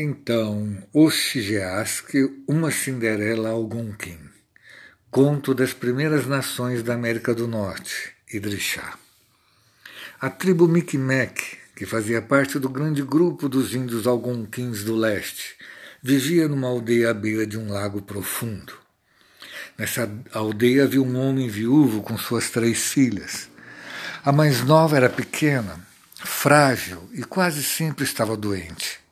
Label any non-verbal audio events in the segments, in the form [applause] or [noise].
Então, Oxigeask, uma Cinderela Algonquim. Conto das primeiras nações da América do Norte, Idrixá. A tribo Micmac, que fazia parte do grande grupo dos índios algonquins do leste, vivia numa aldeia à beira de um lago profundo. Nessa aldeia havia um homem viúvo com suas três filhas. A mais nova era pequena, frágil e quase sempre estava doente.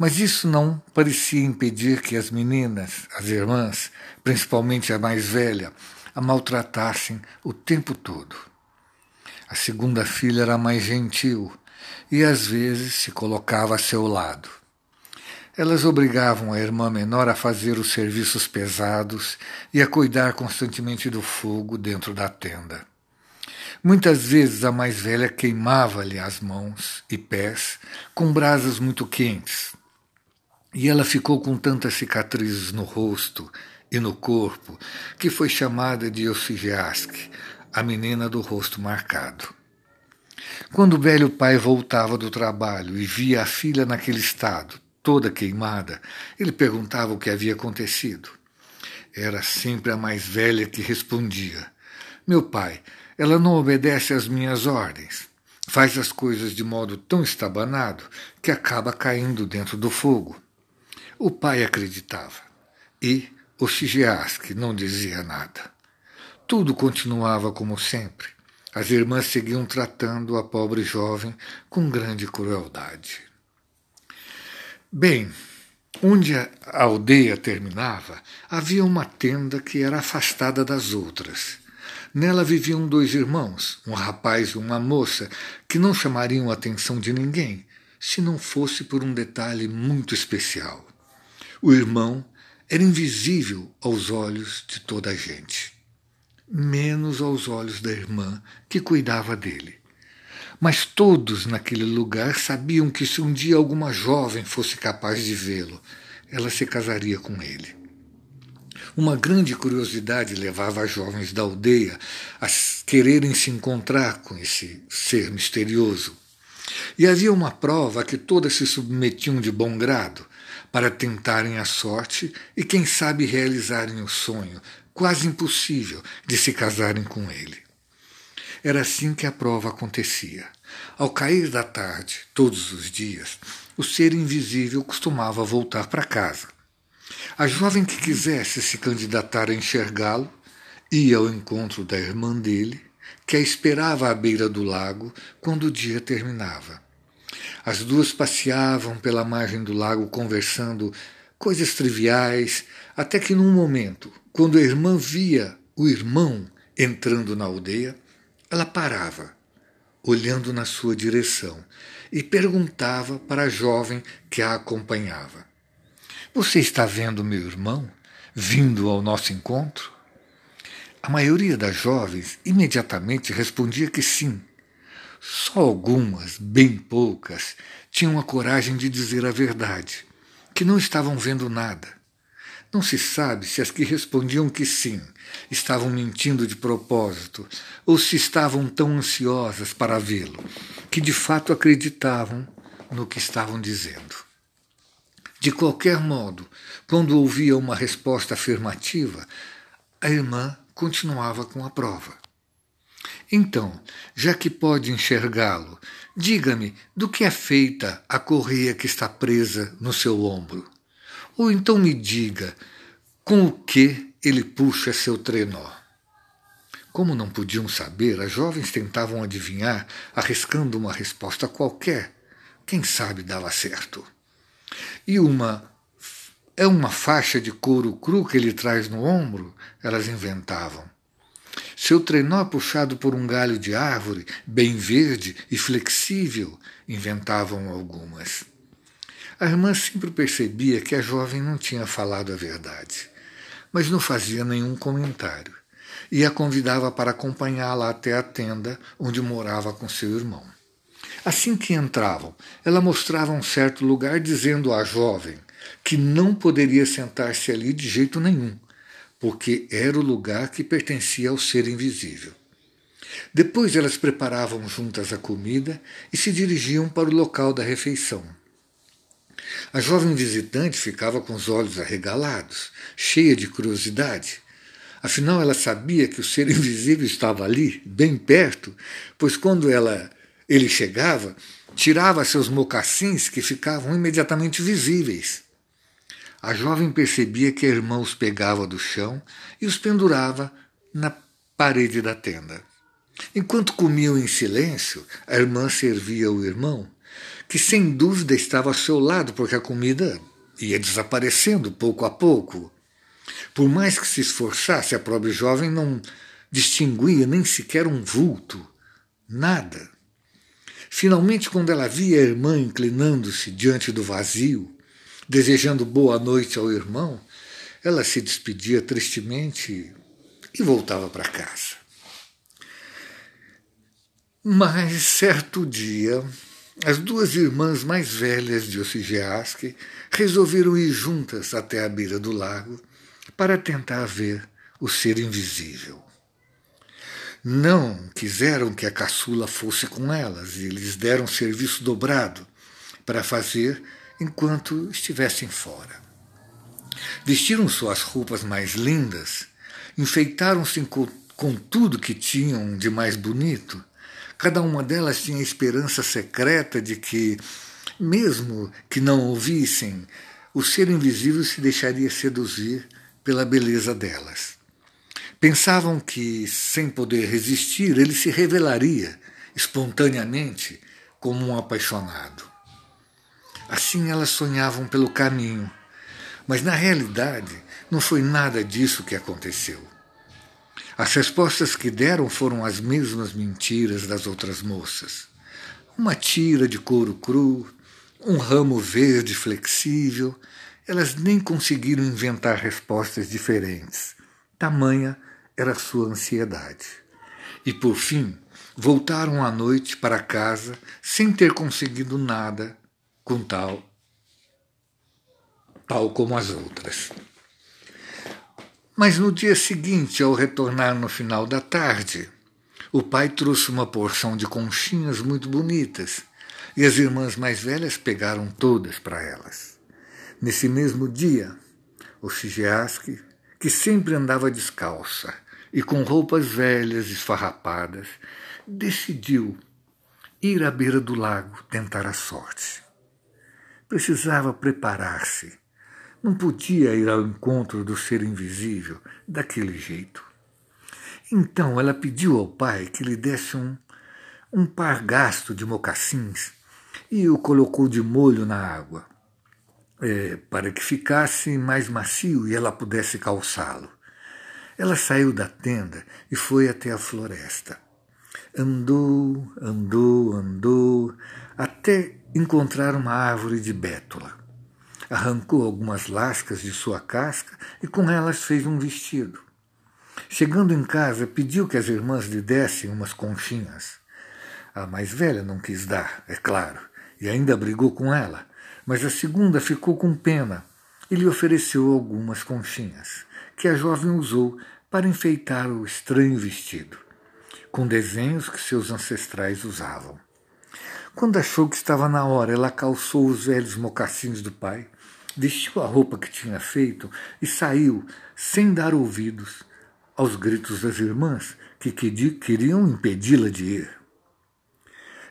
Mas isso não parecia impedir que as meninas, as irmãs, principalmente a mais velha, a maltratassem o tempo todo. A segunda filha era mais gentil e às vezes se colocava a seu lado. Elas obrigavam a irmã menor a fazer os serviços pesados e a cuidar constantemente do fogo dentro da tenda. Muitas vezes a mais velha queimava-lhe as mãos e pés com brasas muito quentes, e ela ficou com tantas cicatrizes no rosto e no corpo que foi chamada de Ossigiask, a menina do rosto marcado. Quando o velho pai voltava do trabalho e via a filha naquele estado, toda queimada, ele perguntava o que havia acontecido. Era sempre a mais velha que respondia: Meu pai, ela não obedece às minhas ordens. Faz as coisas de modo tão estabanado que acaba caindo dentro do fogo. O pai acreditava e o Shigeask não dizia nada. Tudo continuava como sempre. As irmãs seguiam tratando a pobre jovem com grande crueldade. Bem, onde a aldeia terminava, havia uma tenda que era afastada das outras. Nela viviam dois irmãos, um rapaz e uma moça, que não chamariam a atenção de ninguém, se não fosse por um detalhe muito especial. O irmão era invisível aos olhos de toda a gente, menos aos olhos da irmã que cuidava dele. Mas todos naquele lugar sabiam que se um dia alguma jovem fosse capaz de vê-lo, ela se casaria com ele. Uma grande curiosidade levava as jovens da aldeia a quererem se encontrar com esse ser misterioso. E havia uma prova a que todas se submetiam de bom grado, para tentarem a sorte e, quem sabe, realizarem o sonho, quase impossível, de se casarem com ele. Era assim que a prova acontecia. Ao cair da tarde, todos os dias, o ser invisível costumava voltar para casa. A jovem que quisesse se candidatar a enxergá-lo ia ao encontro da irmã dele, que a esperava à beira do lago quando o dia terminava. As duas passeavam pela margem do lago conversando coisas triviais, até que num momento, quando a irmã via o irmão entrando na aldeia, ela parava, olhando na sua direção, e perguntava para a jovem que a acompanhava: Você está vendo meu irmão vindo ao nosso encontro? A maioria das jovens imediatamente respondia que sim, só algumas, bem poucas, tinham a coragem de dizer a verdade, que não estavam vendo nada. Não se sabe se as que respondiam que sim estavam mentindo de propósito ou se estavam tão ansiosas para vê-lo que de fato acreditavam no que estavam dizendo. De qualquer modo, quando ouvia uma resposta afirmativa, a irmã continuava com a prova. Então, já que pode enxergá-lo, diga-me do que é feita a correia que está presa no seu ombro. Ou então me diga com o que ele puxa seu trenó. Como não podiam saber, as jovens tentavam adivinhar, arriscando uma resposta qualquer. Quem sabe dava certo. E uma é uma faixa de couro cru que ele traz no ombro? Elas inventavam. Seu trenó puxado por um galho de árvore, bem verde e flexível, inventavam algumas. A irmã sempre percebia que a jovem não tinha falado a verdade, mas não fazia nenhum comentário e a convidava para acompanhá-la até a tenda onde morava com seu irmão. Assim que entravam, ela mostrava um certo lugar, dizendo à jovem que não poderia sentar-se ali de jeito nenhum, porque era o lugar que pertencia ao ser invisível. Depois elas preparavam juntas a comida e se dirigiam para o local da refeição. A jovem visitante ficava com os olhos arregalados, cheia de curiosidade. Afinal, ela sabia que o ser invisível estava ali, bem perto, pois quando ela, ele chegava, tirava seus mocassins que ficavam imediatamente visíveis. A jovem percebia que a irmã os pegava do chão e os pendurava na parede da tenda. Enquanto comiam em silêncio, a irmã servia o irmão, que sem dúvida estava ao seu lado, porque a comida ia desaparecendo pouco a pouco. Por mais que se esforçasse, a pobre jovem não distinguia nem sequer um vulto, nada. Finalmente, quando ela via a irmã inclinando-se diante do vazio, desejando boa noite ao irmão, ela se despedia tristemente e voltava para casa. Mas certo dia, as duas irmãs mais velhas de Osigeaski resolveram ir juntas até a beira do lago para tentar ver o ser invisível. Não quiseram que a caçula fosse com elas e lhes deram serviço dobrado para fazer enquanto estivessem fora. Vestiram suas roupas mais lindas, enfeitaram-se com, com tudo que tinham de mais bonito. Cada uma delas tinha a esperança secreta de que, mesmo que não ouvissem, o ser invisível se deixaria seduzir pela beleza delas. Pensavam que, sem poder resistir, ele se revelaria espontaneamente como um apaixonado. Assim elas sonhavam pelo caminho. Mas na realidade, não foi nada disso que aconteceu. As respostas que deram foram as mesmas mentiras das outras moças. Uma tira de couro cru, um ramo verde flexível, elas nem conseguiram inventar respostas diferentes. Tamanha era sua ansiedade. E por fim, voltaram à noite para casa sem ter conseguido nada com tal, tal como as outras. Mas no dia seguinte, ao retornar no final da tarde, o pai trouxe uma porção de conchinhas muito bonitas e as irmãs mais velhas pegaram todas para elas. Nesse mesmo dia, o Sigeaski, que sempre andava descalça e com roupas velhas esfarrapadas, decidiu ir à beira do lago tentar a sorte. Precisava preparar-se. Não podia ir ao encontro do ser invisível daquele jeito. Então ela pediu ao pai que lhe desse um, um par gasto de mocassins e o colocou de molho na água, é, para que ficasse mais macio e ela pudesse calçá-lo. Ela saiu da tenda e foi até a floresta. Andou, andou, andou, até encontrar uma árvore de bétula. Arrancou algumas lascas de sua casca e com elas fez um vestido. Chegando em casa, pediu que as irmãs lhe dessem umas conchinhas. A mais velha não quis dar, é claro, e ainda brigou com ela, mas a segunda ficou com pena e lhe ofereceu algumas conchinhas, que a jovem usou para enfeitar o estranho vestido, com desenhos que seus ancestrais usavam. Quando achou que estava na hora, ela calçou os velhos mocassins do pai, vestiu a roupa que tinha feito e saiu, sem dar ouvidos aos gritos das irmãs que queriam impedi-la de ir.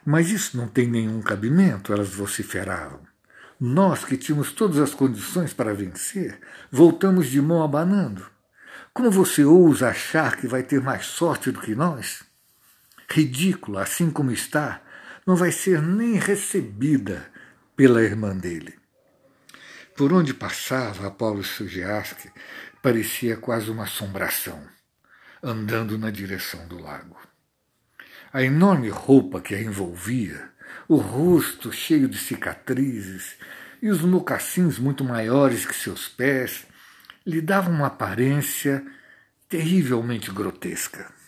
Mas isso não tem nenhum cabimento, elas vociferavam. Nós, que tínhamos todas as condições para vencer, voltamos de mão abanando. Como você ousa achar que vai ter mais sorte do que nós? Ridícula, assim como está, não vai ser nem recebida pela irmã dele. Por onde passava, Apolo Sugiaski parecia quase uma assombração, andando na direção do lago. A enorme roupa que a envolvia, o rosto cheio de cicatrizes e os mocassins muito maiores que seus pés lhe davam uma aparência terrivelmente grotesca.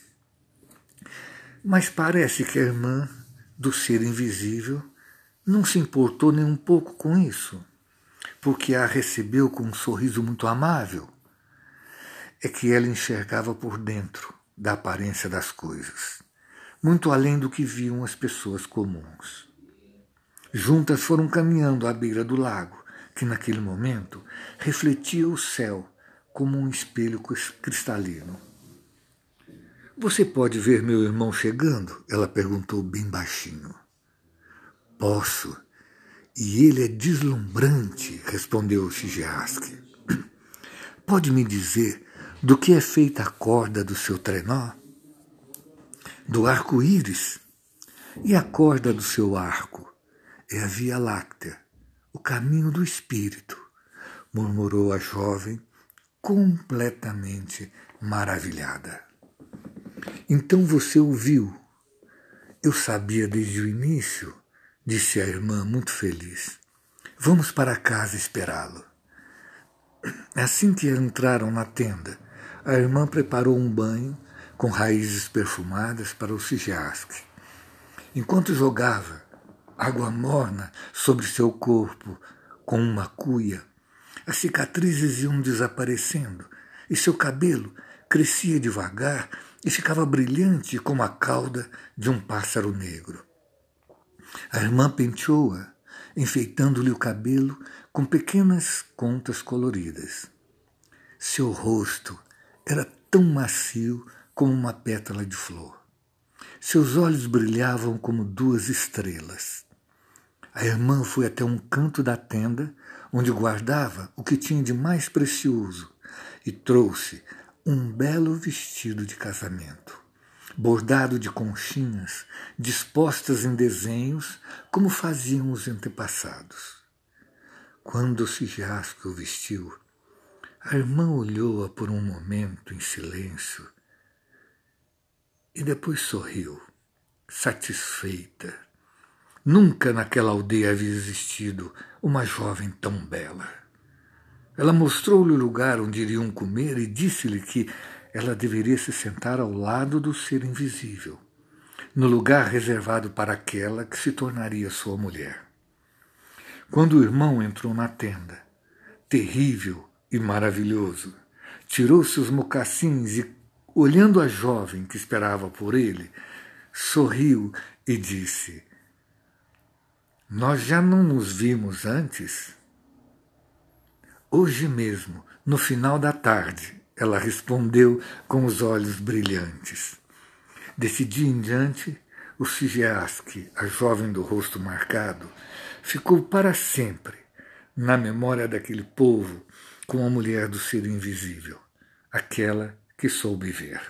Mas parece que a irmã do ser invisível, não se importou nem um pouco com isso, porque a recebeu com um sorriso muito amável. É que ela enxergava por dentro da aparência das coisas, muito além do que viam as pessoas comuns. Juntas foram caminhando à beira do lago, que naquele momento refletia o céu como um espelho cristalino. Você pode ver meu irmão chegando? Ela perguntou bem baixinho. Posso. E ele é deslumbrante, respondeu Shigeaski. [clears throat] Pode me dizer do que é feita a corda do seu trenó? Do arco-íris. E a corda do seu arco é a Via Láctea, o caminho do espírito, murmurou a jovem, completamente maravilhada. Então você ouviu. Eu sabia desde o início, disse a irmã, muito feliz. Vamos para casa esperá-lo. Assim que entraram na tenda, a irmã preparou um banho com raízes perfumadas para o Sigiasque. Enquanto jogava água morna sobre seu corpo com uma cuia, as cicatrizes iam desaparecendo e seu cabelo crescia devagar e ficava brilhante como a cauda de um pássaro negro. A irmã penteou-a, enfeitando-lhe o cabelo com pequenas contas coloridas. Seu rosto era tão macio como uma pétala de flor. Seus olhos brilhavam como duas estrelas. A irmã foi até um canto da tenda, onde guardava o que tinha de mais precioso, e trouxe um belo vestido de casamento, bordado de conchinhas, dispostas em desenhos como faziam os antepassados. Quando Sigiasco o vestiu, a irmã olhou-a por um momento em silêncio e depois sorriu, satisfeita. Nunca naquela aldeia havia existido uma jovem tão bela. Ela mostrou-lhe o lugar onde iriam comer e disse-lhe que ela deveria se sentar ao lado do ser invisível, no lugar reservado para aquela que se tornaria sua mulher. Quando o irmão entrou na tenda, terrível e maravilhoso, tirou seus mocassins e, olhando a jovem que esperava por ele, sorriu e disse: Nós já não nos vimos antes? Hoje mesmo, no final da tarde, ela respondeu com os olhos brilhantes. Desse dia em diante, o Sigeaski, a jovem do rosto marcado, ficou para sempre na memória daquele povo com a mulher do ser invisível, aquela que soube ver.